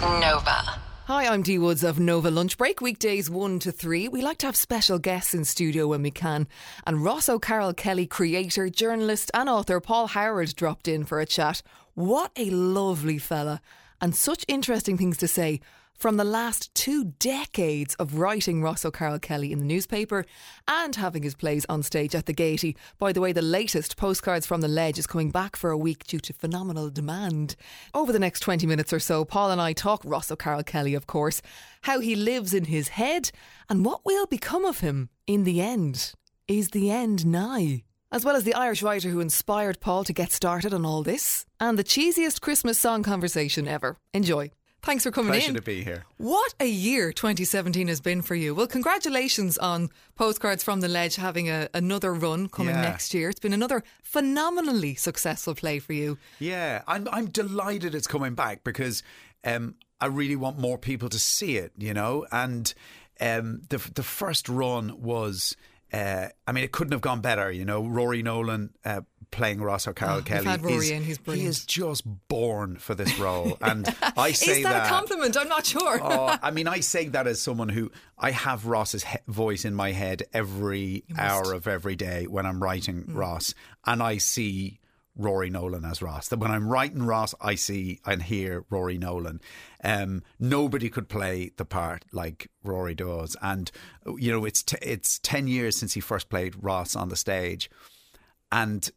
Nova. Hi, I'm Dee Woods of Nova Lunch Break, weekdays 1 to 3. We like to have special guests in studio when we can. And Ross O'Carroll Kelly, creator, journalist, and author Paul Howard dropped in for a chat. What a lovely fella, and such interesting things to say from the last two decades of writing Ross O'Carroll Kelly in the newspaper and having his plays on stage at the Gaiety. By the way, the latest Postcards from the Ledge is coming back for a week due to phenomenal demand. Over the next 20 minutes or so, Paul and I talk Ross O'Carroll Kelly, of course, how he lives in his head, and what will become of him in the end. Is the end nigh? As well as the Irish writer who inspired Paul to get started on all this, and the cheesiest Christmas song conversation ever. Enjoy. Thanks for coming Pleasure in. to be here. What a year 2017 has been for you. Well, congratulations on Postcards from the Ledge having a, another run coming Yeah. next year. It's been another phenomenally successful play for you. Yeah, I'm I'm delighted it's coming back because um, I really want more people to see it, you know. And um, the the first run was, uh, I mean, it couldn't have gone better, you know. Rory Nolan uh, playing Ross O'Carroll oh, Kelly. Had Rory is, in, he's He is just born for this role, and I say Is that, a compliment? I'm not sure. oh, I mean, I say that as someone who I have Ross's he- voice in my head every hour of every day when I'm writing Hmm. Ross, and I see Rory Nolan as Ross. That when I'm writing Ross, I see and hear Rory Nolan. Um, nobody could play the part like Rory does, and you know, it's t- it's ten years since he first played Ross on the stage, and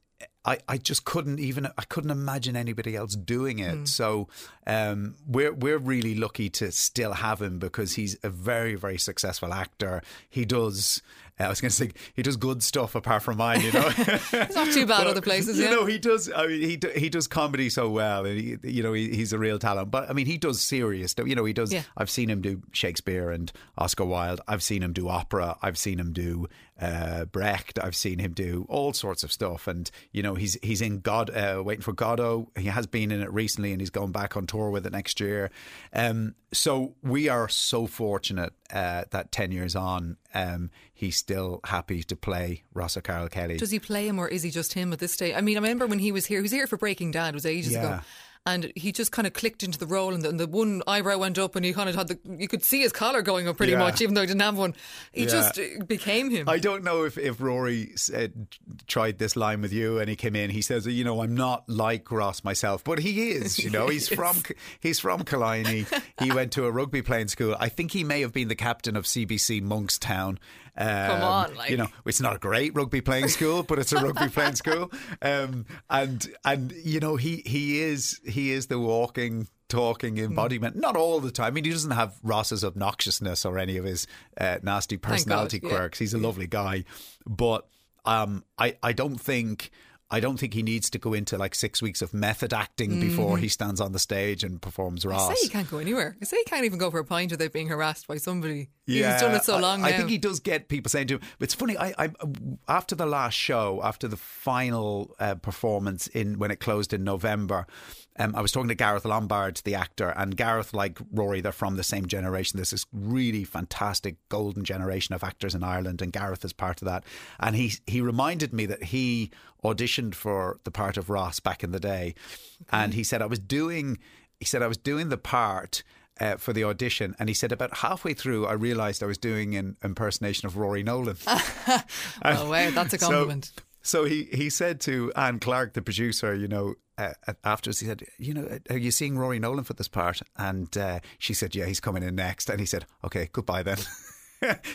I, I just couldn't even I couldn't imagine anybody else doing it. So um, we're we're really lucky to still have him because he's a very very successful actor. He does. I was going to say he does good stuff apart from mine, you know. it's not too bad But, other places, You yeah. know, he does. I mean, he he does comedy so well, and he, you know, he, he's a real talent. But I mean, he does serious. stuff. You know, he does. Yeah. I've seen him do Shakespeare and Oscar Wilde. I've seen him do opera. I've seen him do uh, Brecht. I've seen him do all sorts of stuff. And you know, he's he's in God, uh, waiting for Godot. He has been in it recently, and he's going back on tour with it next year. Um, so we are so fortunate uh, that ten years on, um, he's still happy to play Ross O'Carroll Kelly. Does he play him or is he just him at this stage? I mean, I remember when he was here, he was here for Breaking Dad, it was ages ago. And he just kind of clicked into the role, and the, and the one eyebrow went up, and he kind of had the. You could see his collar going up pretty Yeah. much, even though he didn't have one. He Yeah. just uh, became him. I don't know if, if Rory said, tried this line with you and he came in. He says, you know, I'm not like Ross myself, but he is. You know, he's from he's from Killiney. He went to a rugby playing school. I think he may have been the captain of CBC Monkstown. Um, Come on, like- you know, it's not a great rugby playing school, but it's a rugby playing school. Um, and and you know, he he is he is the walking talking Hmm. embodiment. Not all the time. I mean, he doesn't have Ross's obnoxiousness or any of his uh, nasty personality yeah. quirks. He's a lovely guy, but um, I I don't think. I don't think he needs to go into like six weeks of method acting before he stands on the stage and performs Ross. Mm-hmm. I say he can't go anywhere. I say he can't even go for a pint without being harassed by somebody. Yeah, He's done it so long I, now. think he does get people saying to him. It's funny. I, I after the last show, after the final uh, performance in when it closed in November. Um, I was talking to Gareth Lombard, the actor, and Gareth, like Rory, they're from the same generation. There's this really fantastic golden generation of actors in Ireland, and Gareth is part of that. And he he reminded me that he auditioned for the part of Ross back in the day, and he said I was doing. He said I was doing the part uh, for the audition, and he said about halfway through, I realised I was doing an impersonation of Rory Nolan. Oh, wow, that's a compliment. So, he, he said to Anne Clarke, the producer, you know, uh, afterwards, he said, you know, are you seeing Rory Nolan for this part? And uh, she said, yeah, he's coming in next. And he said, okay, goodbye then.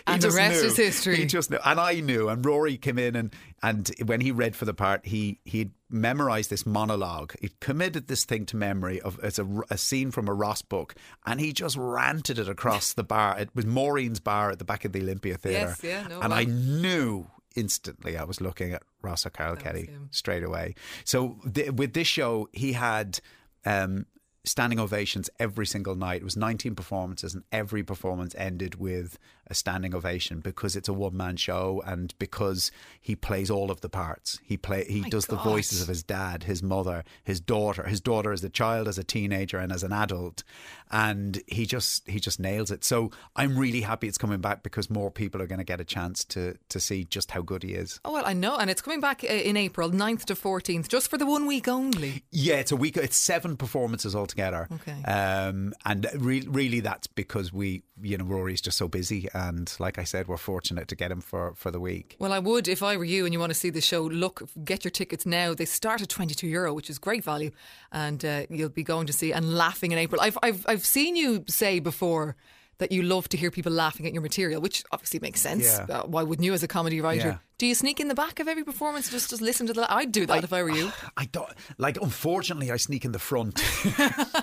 And the rest knew. is history. He just knew, and I knew. And Rory came in, and and when he read for the part, he he memorized this monologue. He committed this thing to memory of as a, a scene from a Ross book, and he just ranted it across the bar. It was Maureen's bar at the back of the Olympia Theatre. Yes, yeah, no, and I knew instantly I was looking at Ross O'Carroll Kelly straight away. So th- with this show, he had. Um, Standing ovations every single night. It was 19 performances, and every performance ended with a standing ovation because it's a one man show and because he plays all of the parts. He play he My does the voices of his dad, his mother, his daughter, his daughter as a child, as a teenager, and as an adult, and he just he just nails it. So I'm really happy it's coming back because more people are going to get a chance to to see just how good he is. Oh well, I know, and it's coming back uh, in April, 9th to fourteenth, just for the one week only. Yeah, it's a week. It's seven performances altogether. Okay. Um, and re- really, that's because we, you know, Rory's just so busy, and like I said, we're fortunate to get him for for the week. Well, I would if I were you and you want to see the show. Look, get your tickets now. They start at twenty two euro, which is great value, and uh, you'll be going to see and laughing in April. I've I've I've seen you say before. That you love to hear people laughing at your material, which obviously makes sense. Yeah. Uh, why wouldn't you, as a comedy writer? Yeah. Do you sneak in the back of every performance just just listen to the? I'd do that if I were you. I don't like. Unfortunately, I sneak in the front.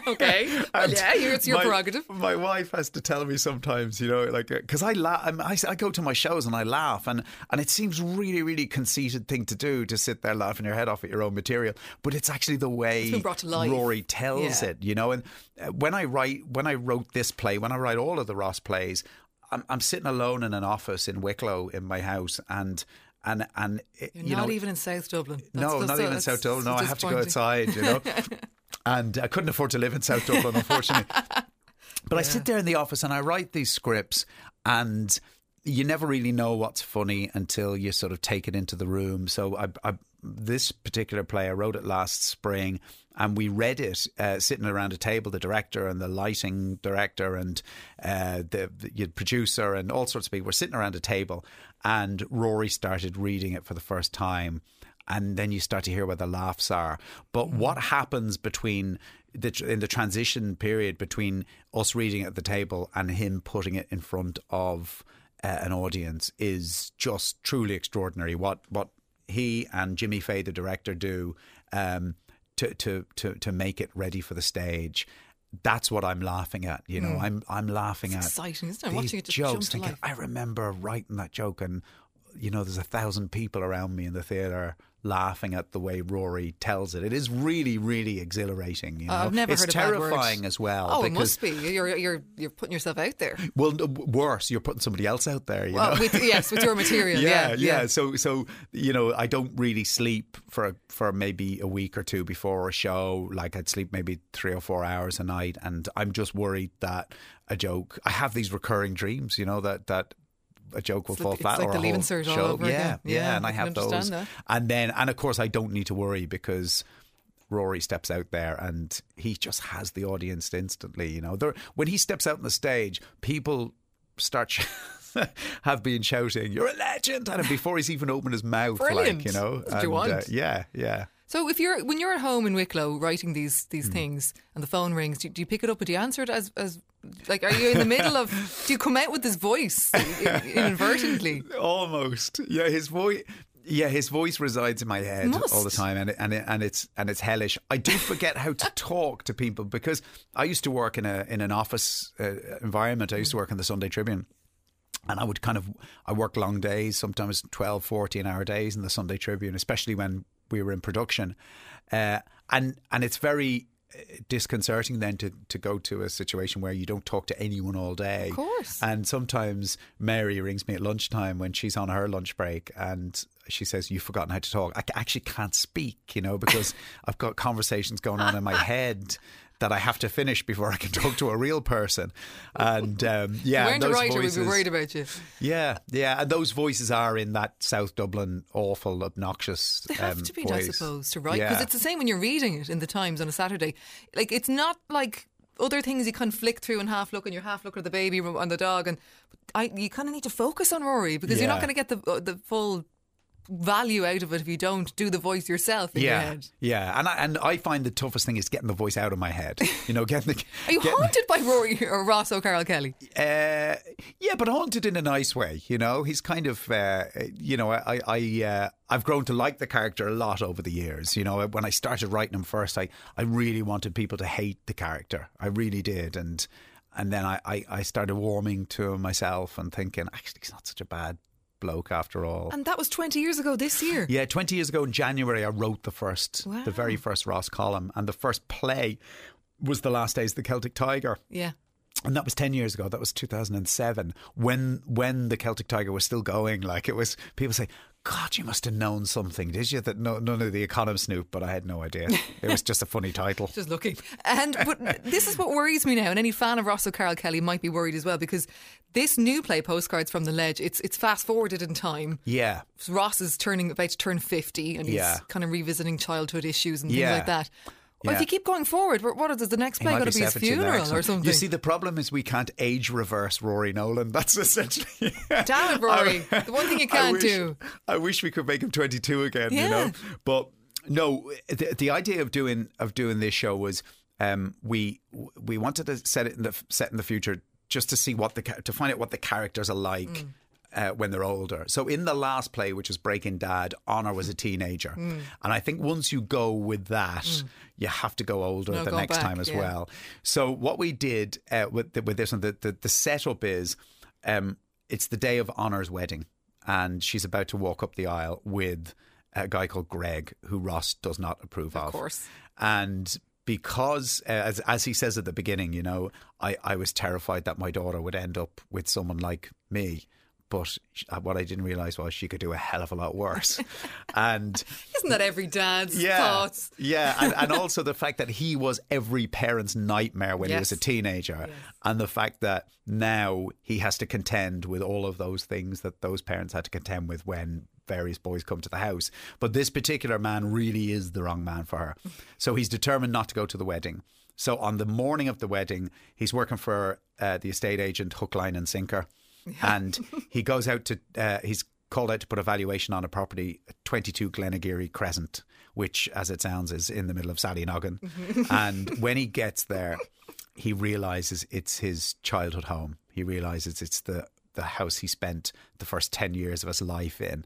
Okay, well, yeah, it's your my, prerogative. My wife has to tell me sometimes, you know, like because I laugh. I, I go to my shows and I laugh, and and it seems really, really conceited thing to do to sit there laughing your head off at your own material. But it's actually the way brought to life. Rory tells Yeah. it, you know. And uh, when I write, when I wrote this play, when I write all of the Ross plays, I'm, I'm sitting alone in an office in Wicklow in my house, and and and eh, You're you not know, even in South Dublin. That's no, not so even in South Dublin. No, I have to go outside, you know. and I couldn't afford to live in South Dublin, unfortunately. But I sit there in the office and I write these scripts, and you never really know what's funny until you sort of take it into the room. So I, I this particular play, I wrote it last spring, and we read it uh, sitting around a table. The director and the lighting director and uh, the, the producer and all sorts of people were sitting around a table, and Rory started reading it for the first time and then you start to hear where the laughs are. But what happens between the in the transition period between us reading at the table and him putting it in front of uh, an audience is just truly extraordinary. What what he and Jimmy Fay, the director, do um, to to to to make it ready for the stage. That's what I'm laughing at. You know, hmm. I'm I'm laughing at exciting, isn't it? these Watching it jokes. thinking. I remember writing that joke, and you know, there's a thousand people around me in the theatre laughing at the way Rory tells it. It is really, really exhilarating. You know? Uh, I've never it's heard a bad word. terrifying as well. Oh, it must be. You're you're you're putting yourself out there. Well, no, worse, you're putting somebody else out there. You Well, know? with, yes, with your material. yeah, yeah, yeah, So, so you know, I don't really sleep for for maybe a week or two before a show. Like I'd sleep maybe three or four hours a night, and I'm just worried that a joke. I have these recurring dreams. You know that that. A joke will It's fall like- it's flat like or the a Leaving whole Cert all over yeah, again. yeah, Yeah, and I I have understand those. that. And then, and of course, I don't need to worry because Rory steps out there and he just has the audience instantly. You know, there, when he steps out on the stage, people start. sh- have been shouting, "You're a legend!" and before he's even opened his mouth, Brilliant. like you know, and, uh, yeah, yeah. So if you're when you're at home in Wicklow writing these these things and the phone rings, do, do you pick it up or do you answer it as as like are you in the middle of do you come out with this voice inadvertently? Almost, yeah. His voice, yeah, his voice resides in my head all the time, and it, and it, and it's and it's hellish. I do forget how to talk to people because I used to work in a in an office uh, environment. I used to work in the Sunday Tribune. And I would kind of, I work long days, sometimes 12, 14 hour days in the Sunday Tribune, especially when we were in production. Uh, and, and it's very uh, disconcerting then to, to go to a situation where you don't talk to anyone all day. Of course. And sometimes Mary rings me at lunchtime when she's on her lunch break and she says, You've forgotten how to talk. I actually can't speak, you know, because I've got conversations going on in my head that I have to finish before I can talk to a real person. And um, yeah, you weren't a those writer, we'd be worried about you. yeah, yeah, and those voices are in that South Dublin awful, obnoxious. They have um, to be, voice. I suppose, to write because Yeah. it's the same when you're reading it in the Times on a Saturday. Like it's not like other things you can flick through and half look, and you're half looking at the baby and the dog, and I you kind of need to focus on Rory because you're not going to get the uh, the full value out of it if you don't do the voice yourself in your Yeah, head. yeah, and I, and I find the toughest thing is getting the voice out of my head. You know, getting the. Are you haunted by Rory or Ross O'Carroll Kelly? Uh, yeah, but haunted in a nice way. You know, he's kind of, uh, you know, I, I, uh, I've grown to like the character a lot over the years. You know, when I started writing him first, I, I really wanted people to hate the character. I really did, and and then I, I, I started warming to him myself and thinking, actually, he's not such a bad bloke after all. And that was 20 years ago this year. Yeah, 20 years ago in January, I wrote the first, Wow. the very first Ross column, and the first play was The Last Days of the Celtic Tiger. Yeah. and that was 10 years ago that was 2007 when when the celtic tiger was still going like it was people say god you must have known something did you that no, none of the economists knew but i had no idea it was just a funny title Just looking. And but this is what worries me now, and any fan of Ross O'Carroll Kelly might be worried as well because this new play, Postcards from the Ledge, it's it's fast forwarded in time. yeah Ross is turning about to turn fifty, and he's Yeah. kind of revisiting childhood issues and things Yeah. like that. Well, if you keep going forward, what is the next play going to be his 70 in the funeral or something? You see, the problem is we can't age reverse Rory Nolan. That's essentially. Damn it, Rory! the one thing you can't wish- do. I wish we could make him 22 again, you know. But no, the, the idea of doing of doing this show was um, we we wanted to set it in the set in the future just to see what the to find out what the characters are like. Mm. Uh, when they're older. So in the last play, which was Breaking Dad, Honor was a teenager. Mm. And I think once you go with that, you have to go older No, the go next back, time as yeah. well. So what we did uh, with the, with this one, the, the, the setup is um, it's the day of Honor's wedding, and she's about to walk up the aisle with a guy called Greg, who Ross does not approve of. Of course. And because, uh, as, as he says at the beginning, you know, I, I was terrified that my daughter would end up with someone like me. But uh, what I didn't realize was she could do a hell of a lot worse. and Isn't that every dad's yeah, thoughts? Yeah, and, and also the fact that he was every parent's nightmare when he was a Yes. teenager, and the fact that now he has to contend with all of those things that those parents had to contend with when various boys come to the house. But this particular man really is the wrong man for her, so he's determined not to go to the wedding. So on the morning of the wedding, he's working for uh, the estate agent hook, line, and sinker, and he goes out to uh, he's called out to put a valuation on a property, 22 Glenageary Crescent, which, as it sounds, is in the middle of Sallynoggin. and when he gets there, he realizes it's his childhood home. He realizes it's the the house he spent the first 10 years of his life in.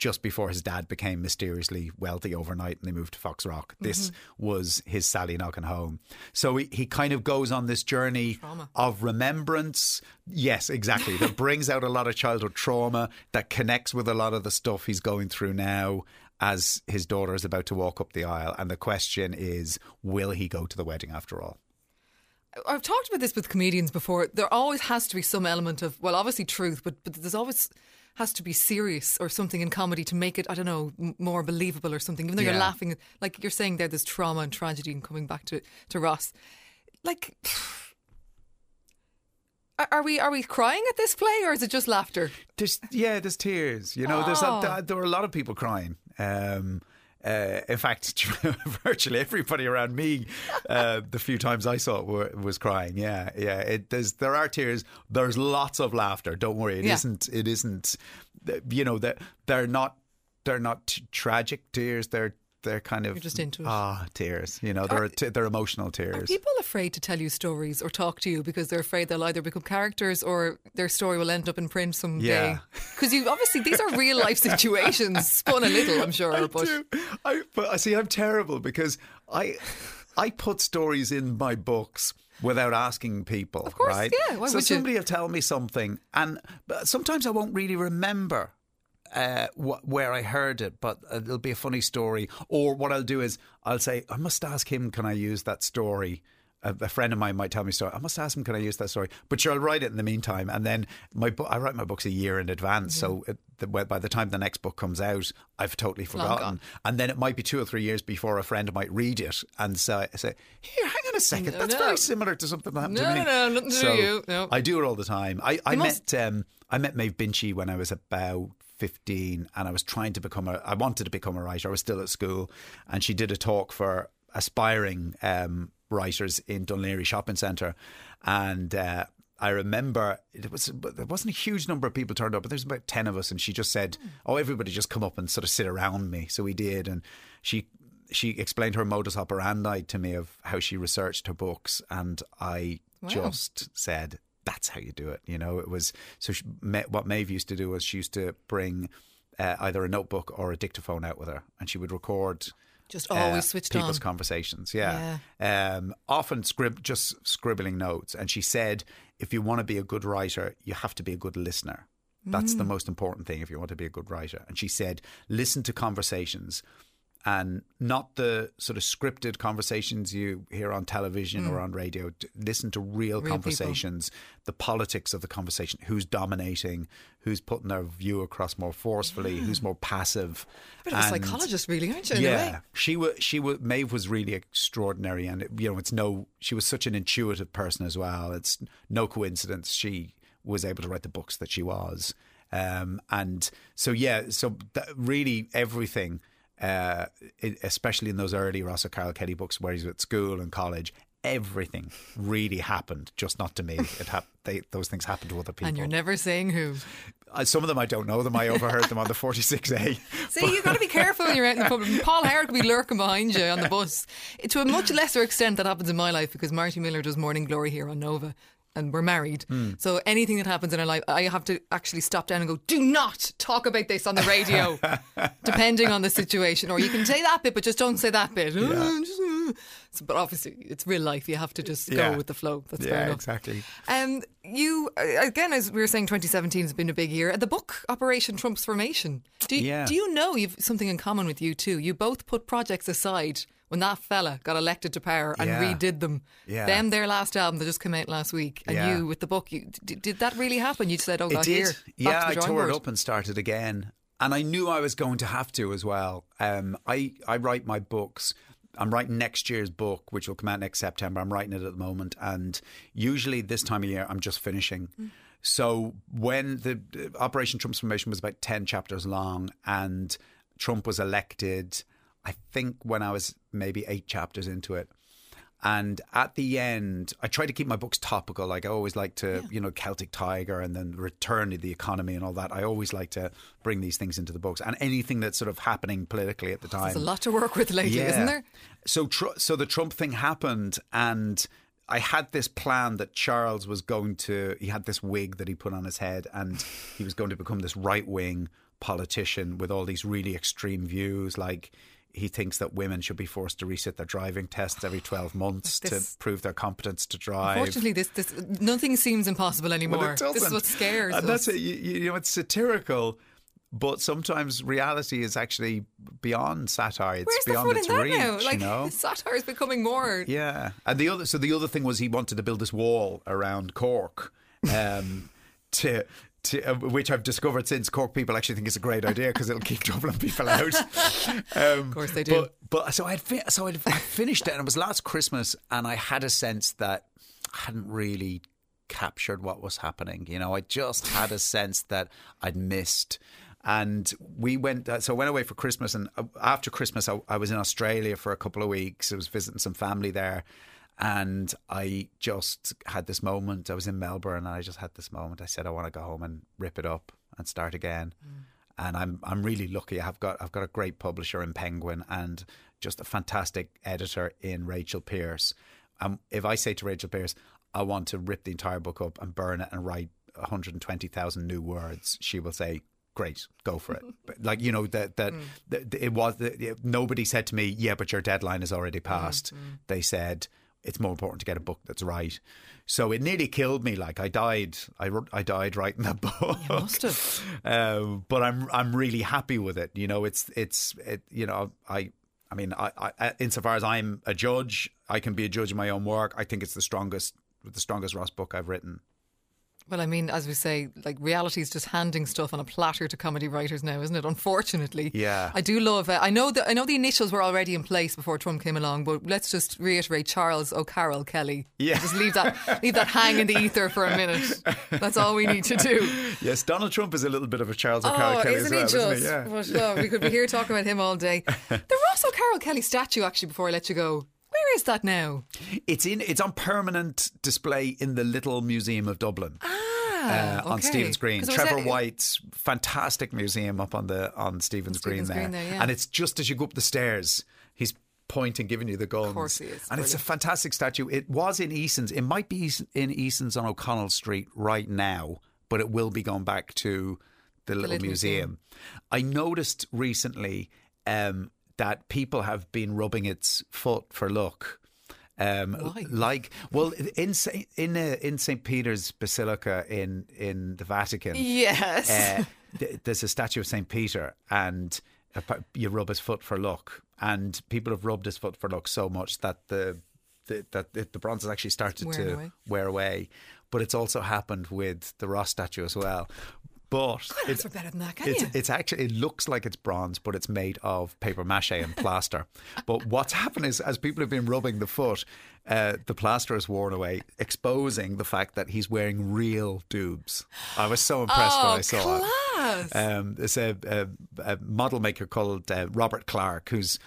Just before his dad became mysteriously wealthy overnight and they moved to Foxrock. This mm-hmm. was his Sallynoggin home. So he, he kind of goes on this journey of remembrance. Yes, exactly. that brings out a lot of childhood trauma, that connects with a lot of the stuff he's going through now as his daughter is about to walk up the aisle. And the question is will he go to the wedding after all? I've talked about this with comedians before. There always has to be some element of, well, obviously truth, but but there's always has to be serious or something in comedy to make it, I don't know, m- more believable or something. Even though Yeah. you're laughing, like you're saying there, there's trauma and tragedy and coming back to to Ross. Like, are- we are we crying at this play or is it just laughter? There's yeah, there's tears. You know, there's a, Oh. there, there were a lot of people crying. Um, uh, in fact, virtually everybody around me, uh, the few times I saw it, were, was crying. Yeah, yeah. It, there's there are tears. There's lots of laughter. Don't worry. It Yeah. not It isn't. You know that they're not. They're not t- tragic tears. They're they're kind of You're just into it. Ah, tears. You know, they're t- they're emotional tears. Are people afraid to tell you stories or talk to you because they're afraid they'll either become characters or their story will end up in print someday? Yeah. Because you obviously these are real life situations, spun a little, I'm sure. I but do. I, but I see. I'm terrible because I, I put stories in my books without asking people. Of course, right? yeah, why so would you? somebody will tell me something, and sometimes I won't really remember. Uh, wh- where I heard it, but uh, it'll be a funny story. Or what I'll do is I'll say, I must ask him, can I use that story? A, a friend of mine might tell me a story. I must ask him, can I use that story? But sure, I'll write it in the meantime. And then my bo- I write my books a year in advance. So it, the, by the time the next book comes out, I've totally forgotten. And then it might be two or three years before a friend might read it and say, say Here, hang on a second. No, That's no. very similar to something that happened No, to me. no, no, nothing to so with you. No. I do it all the time. I, I met um, I met Maeve Binchy when I was about 15 and I was trying to become a I wanted to become a writer. I was still at school and she did a talk for aspiring um, writers in Dún Laoghaire Shopping Centre and uh, I remember it was there wasn't a huge number of people turned up, but there's about ten of us, and she just said, "Oh, everybody just come up and sort of sit around me." So we did, and she she explained her modus operandi to me of how she researched her books, and I just said, "That's how you do it." You know, it was so. She, what Maeve used to do was she used to bring uh, either a notebook or a dictaphone out with her, and she would record. Just always uh, switched people's on. conversations. Yeah, Um, often scrib- just scribbling notes. And she said, if you want to be a good writer, you have to be a good listener. That's Mm. the most important thing if you want to be a good writer. And she said, listen to conversations and not the sort of scripted conversations you hear on television or on radio. Listen to real, Mm. Real conversations, the politics of the conversation, who's dominating, who's putting their view across more forcefully, who's more passive. Of a psychologist, really, aren't you? Yeah, she was. She was. Maeve was really extraordinary, and it, you know, it's no. She was such an intuitive person as well. It's no coincidence she was able to write the books that she was. Um, and so yeah, so really everything, uh, especially in those early Ross O'Carroll Kelly books where he's at school and college. Everything really happened, just not to me. It hap- they, those things happened to other people. And you're never saying who. Uh, Some of them I don't know them. I overheard them on the 46A. See, you've got to be careful when you're out in the public. Paul Howard could be lurking behind you on the bus. To a much lesser extent, that happens in my life because Marty Miller does Morning Glory here on Nova. And we're married. Hmm. So anything that happens in our life, I have to actually stop down and go, do not talk about this on the radio, depending on the situation. Or you can say that bit, but just don't say that bit. So, but obviously, it's real life. You have to just Yeah. go with the flow. That's fair yeah, enough. exactly. Um, you uh, again, as we were saying, 2017 has been a big year. The book Operation Transformation. Do you, Yeah. do you know you've something in common with U2? You both put projects aside when that fella got elected to power and Yeah. redid them. Yeah. Them their last album that just came out last week, and Yeah. you with the book. You, did, did that really happen? You said, "Oh God, it did. here, yeah, I tore board. it up and started again. And I knew I was going to have to as well. Um, I, I write my books. I'm writing next year's book, which will come out next September. I'm writing it at the moment. And usually this time of year, I'm just finishing. Mm. So when the the Operation Transformation was about 10 chapters long and Trump was elected, I think when I was maybe eight chapters into it. And at the end, I try to keep my books topical. Like I always like to, you know, Celtic Tiger and then Return to the Economy and all that. I always like to bring these things into the books and anything that's sort of happening politically at the time. There's a lot to work with lately, isn't there? So, tr- so the Trump thing happened, and I had this plan that Charles was going to. He had this wig that he put on his head, and he was going to become this right wing politician with all these really extreme views, like. He thinks that women should be forced to resit their driving tests every 12 months This- to prove their competence to drive. Unfortunately, this, this nothing seems impossible anymore. Well, this is what scares And us. that's it. You, you know, it's satirical, but sometimes reality is actually beyond satire. It's Where's beyond its reach. now? Like you know? satire is becoming more. Yeah, and the other so the other thing was he wanted to build this wall around Cork, um, to. To, uh, which I've discovered since Cork people actually think it's a great idea because it'll keep troubling people out. Um, of course they do. But, but so I'd fi- so I'd, I finished it, and it was last Christmas, and I had a sense that I hadn't really captured what was happening. You know, I just had a sense that I'd missed. And we went, uh, so I went away for Christmas. And uh, after Christmas, I, I was in Australia for a couple of weeks. I was visiting some family there. And I just had this moment. I was in Melbourne and I just had this moment. I said, I want to go home and rip it up and start again. Mm. And I'm I'm really lucky. I've got I've got a great publisher in Penguin and just a fantastic editor in Rachel Pierce. Um, if I say to Rachel Pierce, I want to rip the entire book up and burn it and write 120,000 new words, she will say, "Great, go for it." But like you know that that mm. that it was that nobody said to me, "Yeah, but your deadline is already mm, passed." They said it's more important to get a book that's right. So it nearly killed me. Like I died, I I died writing that book. You must have. Um, but I'm I'm really happy with it. You know, it's it's it. You know, I I mean, I, I insofar as I'm a judge, I can be a judge of my own work. I think it's the strongest the strongest Ross book I've written. Well, I mean, as we say, like reality is just handing stuff on a platter to comedy writers now, isn't it? Unfortunately, Yeah. I do love. Uh, I know that I know the initials were already in place before Trump came along, but let's just reiterate: Charles O'Carroll Kelly. Yeah. just leave that leave that hang in the ether for a minute. That's all we need to do. Yes, Donald Trump is a little bit of a Charles O'Carroll Oh, Kelly isn't as he well, just? isn't he? Yeah. But, oh, we could be here talking about him all day. The Ross O'Carroll Kelly statue, actually, before I let you go, where is that now? It's in it's on permanent display in the Little Museum of Dublin. Ah, uh, on okay. Stephen's Green. Trevor at- White's fantastic museum up on the on Stephen's, Green Stephen's there, Green there, yeah. and it's just as you go up the stairs. He's pointing, giving you the guns. course he is. And it's a fantastic statue. It was in Eason's. It might be in Eason's on O'Connell Street right now, but it will be going back to the little, Little museum. I noticed recently um, that people have been rubbing its foot for luck. Um, Why? like well in Saint, in uh, in St Peter's Basilica in in the Vatican Yes. uh, th- there's a statue of St. Peter and you rub his foot for luck. and people have rubbed his foot for luck so much that the, the that the, the bronze has actually started Wearing to away. wear away. But it's also happened with the Ross statue as well. But That's better than that, can it's, you? it's actually it looks like it's bronze, but it's made of paper mache and plaster. but what's happened is, as people have been rubbing the foot, uh, the plaster is worn away, exposing the fact that he's wearing real dubs. I was so impressed when Oh, I saw it. class. Um, there's a, a, a model maker called uh, Robert Clarke, who's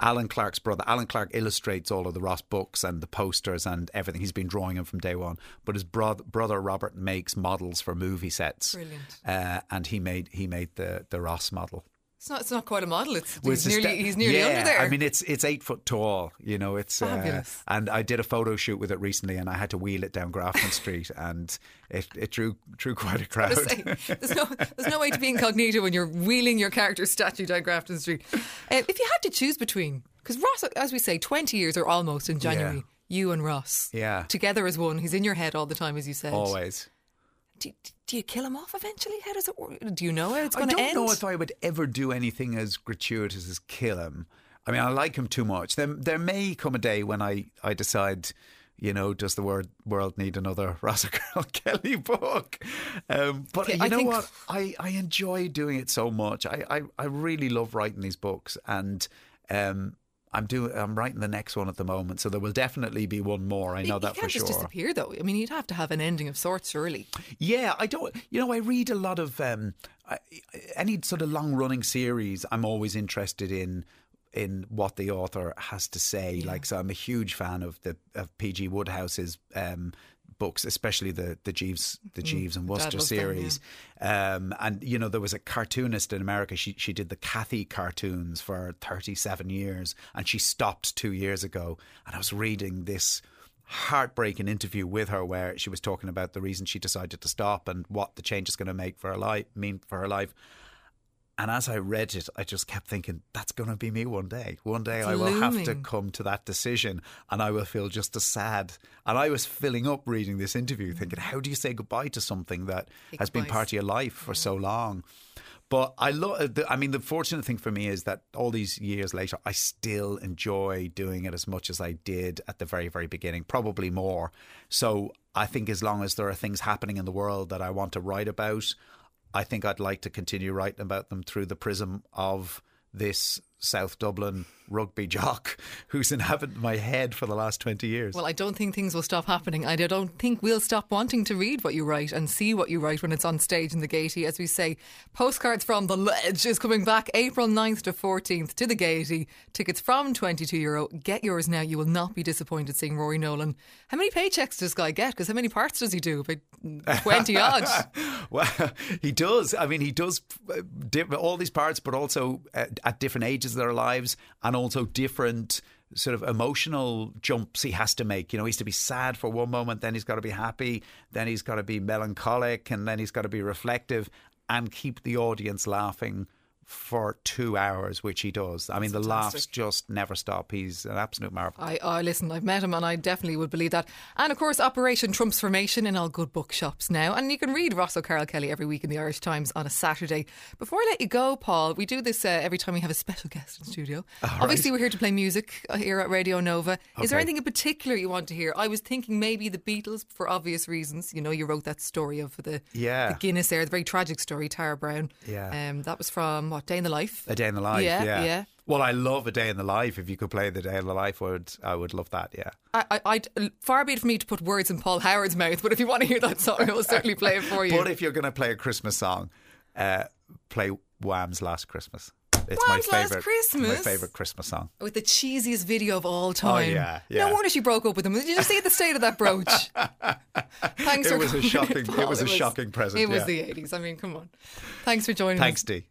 Alan Clarke's brother. Alan Clarke illustrates all of the Ross books and the posters and everything. He's been drawing them from day one. But his bro- brother Robert makes models for movie sets. Brilliant. Uh, and he made he made the the Ross model. It's not. It's not quite a model. It's, Well, he's nearly. ste- he's nearly yeah, under there. I mean, it's it's eight foot tall. You know, it's uh, Fabulous. and I did a photo shoot with it recently, and I had to wheel it down Grafton Street, and it, it drew drew quite a crowd. say, there's no there's no way to be incognito when you're wheeling your character statue down Grafton Street. Uh, if you had to choose between, because Ross, as we say, 20 years or almost in January, Yeah. you and Ross, Yeah. together as one. He's in your head all the time, as you said. Always. Do, do you kill him off eventually? How does it work? Do you know how it's going to end? I don't know if I would ever do anything as gratuitous as kill him. I mean, I like him too much. There, there may come a day when I, I decide, you know, does the world, world need another Ross Carl Kelly book? Um, but Yeah, you I know what? I, I enjoy doing it so much. I, I, I really love writing these books, and um, I'm doing I'm writing the next one at the moment. So there will definitely be one more. I know he that can't for just sure. disappear, though. I mean, you'd have to have an ending of sorts, surely. Yeah, I don't. You know, I read a lot of um, I, any sort of long running series. I'm always interested in in what the author has to say. Like, so I'm a huge fan of the of PG Wodehouse's um, books, especially the the Jeeves the Jeeves and Wooster Mm. loves them, yeah. series. Um, and you know, there was a cartoonist in America. She she did the Cathy cartoons for 37 years, and she stopped two years ago. And I was reading this heartbreaking interview with her where she was talking about the reason she decided to stop and what the change is going to make for her life mean for her life. And as I read it, I just kept thinking, that's going to be me one day. One day It's I will have to come to that decision and I will feel just as sad. And I was filling up reading this interview thinking, how do you say goodbye to something that Big has been part of your life for so long? But I love. Uh, I mean, the fortunate thing for me is that all these years later, I still enjoy doing it as much as I did at the very, very beginning. Probably more. So I think as long as there are things happening in the world that I want to write about, I think I'd like to continue writing about them through the prism of this South Dublin rugby jock who's inhabited my head for the last twenty years. Well, I don't think things will stop happening. I don't think we'll stop wanting to read what you write and see what you write when it's on stage in the Gaiety. As we say, Postcards from the Ledge is coming back April 9th to 14th to the Gaiety. Tickets from €22. Euro. Get yours now. You will not be disappointed seeing Rory Nolan. How many paychecks does this guy get? Because how many parts does he do? About 20 odd. Well, he does. I mean, he does uh, all these parts, but also at different ages of their lives, and also different sort of emotional jumps he has to make. You know, he's to be sad for one moment, then he's got to be happy, then he's got to be melancholic, and then he's got to be reflective, and keep the audience laughing for two hours, which he does. I mean, the laughs just never stop. He's an absolute marvel. I, I listen, I've met him and I definitely would believe that. And of course, Operation Transformation in all good bookshops now. And you can read Ross O'Carroll Kelly every week in the Irish Times on a Saturday. Before I let you go, Paul, we do this uh, every time we have a special guest in studio. Obviously, we're here to play music uh, here at Radio Nova. Is there anything in particular you want to hear? I was thinking maybe the Beatles for obvious reasons. You know, you wrote that story of the, Yeah. the Guinness there, the very tragic story, Tara Browne. Yeah. Um, that was from what, Day in the Life? A day in the life. Yeah, Yeah, yeah. Well, I love a day in the life. If you could play the day in the life, I would I would love that. Yeah. I, I, I'd, far be it for me to put words in Paul Howard's mouth, but if you want to hear that song, I will certainly play it for you. But if you're going to play a Christmas song, uh, play Wham's Last Christmas. It's Wham's my Last favorite. Christmas? My favorite Christmas song. With the cheesiest video of all time. Oh, yeah, yeah. No wonder she broke up with him. Did you just see the state of that brooch? Thanks It for was a coming in, shocking- it was a shocking present, It was yeah. the 80s. I mean, come on. Thanks for joining Thanks, us. Dee.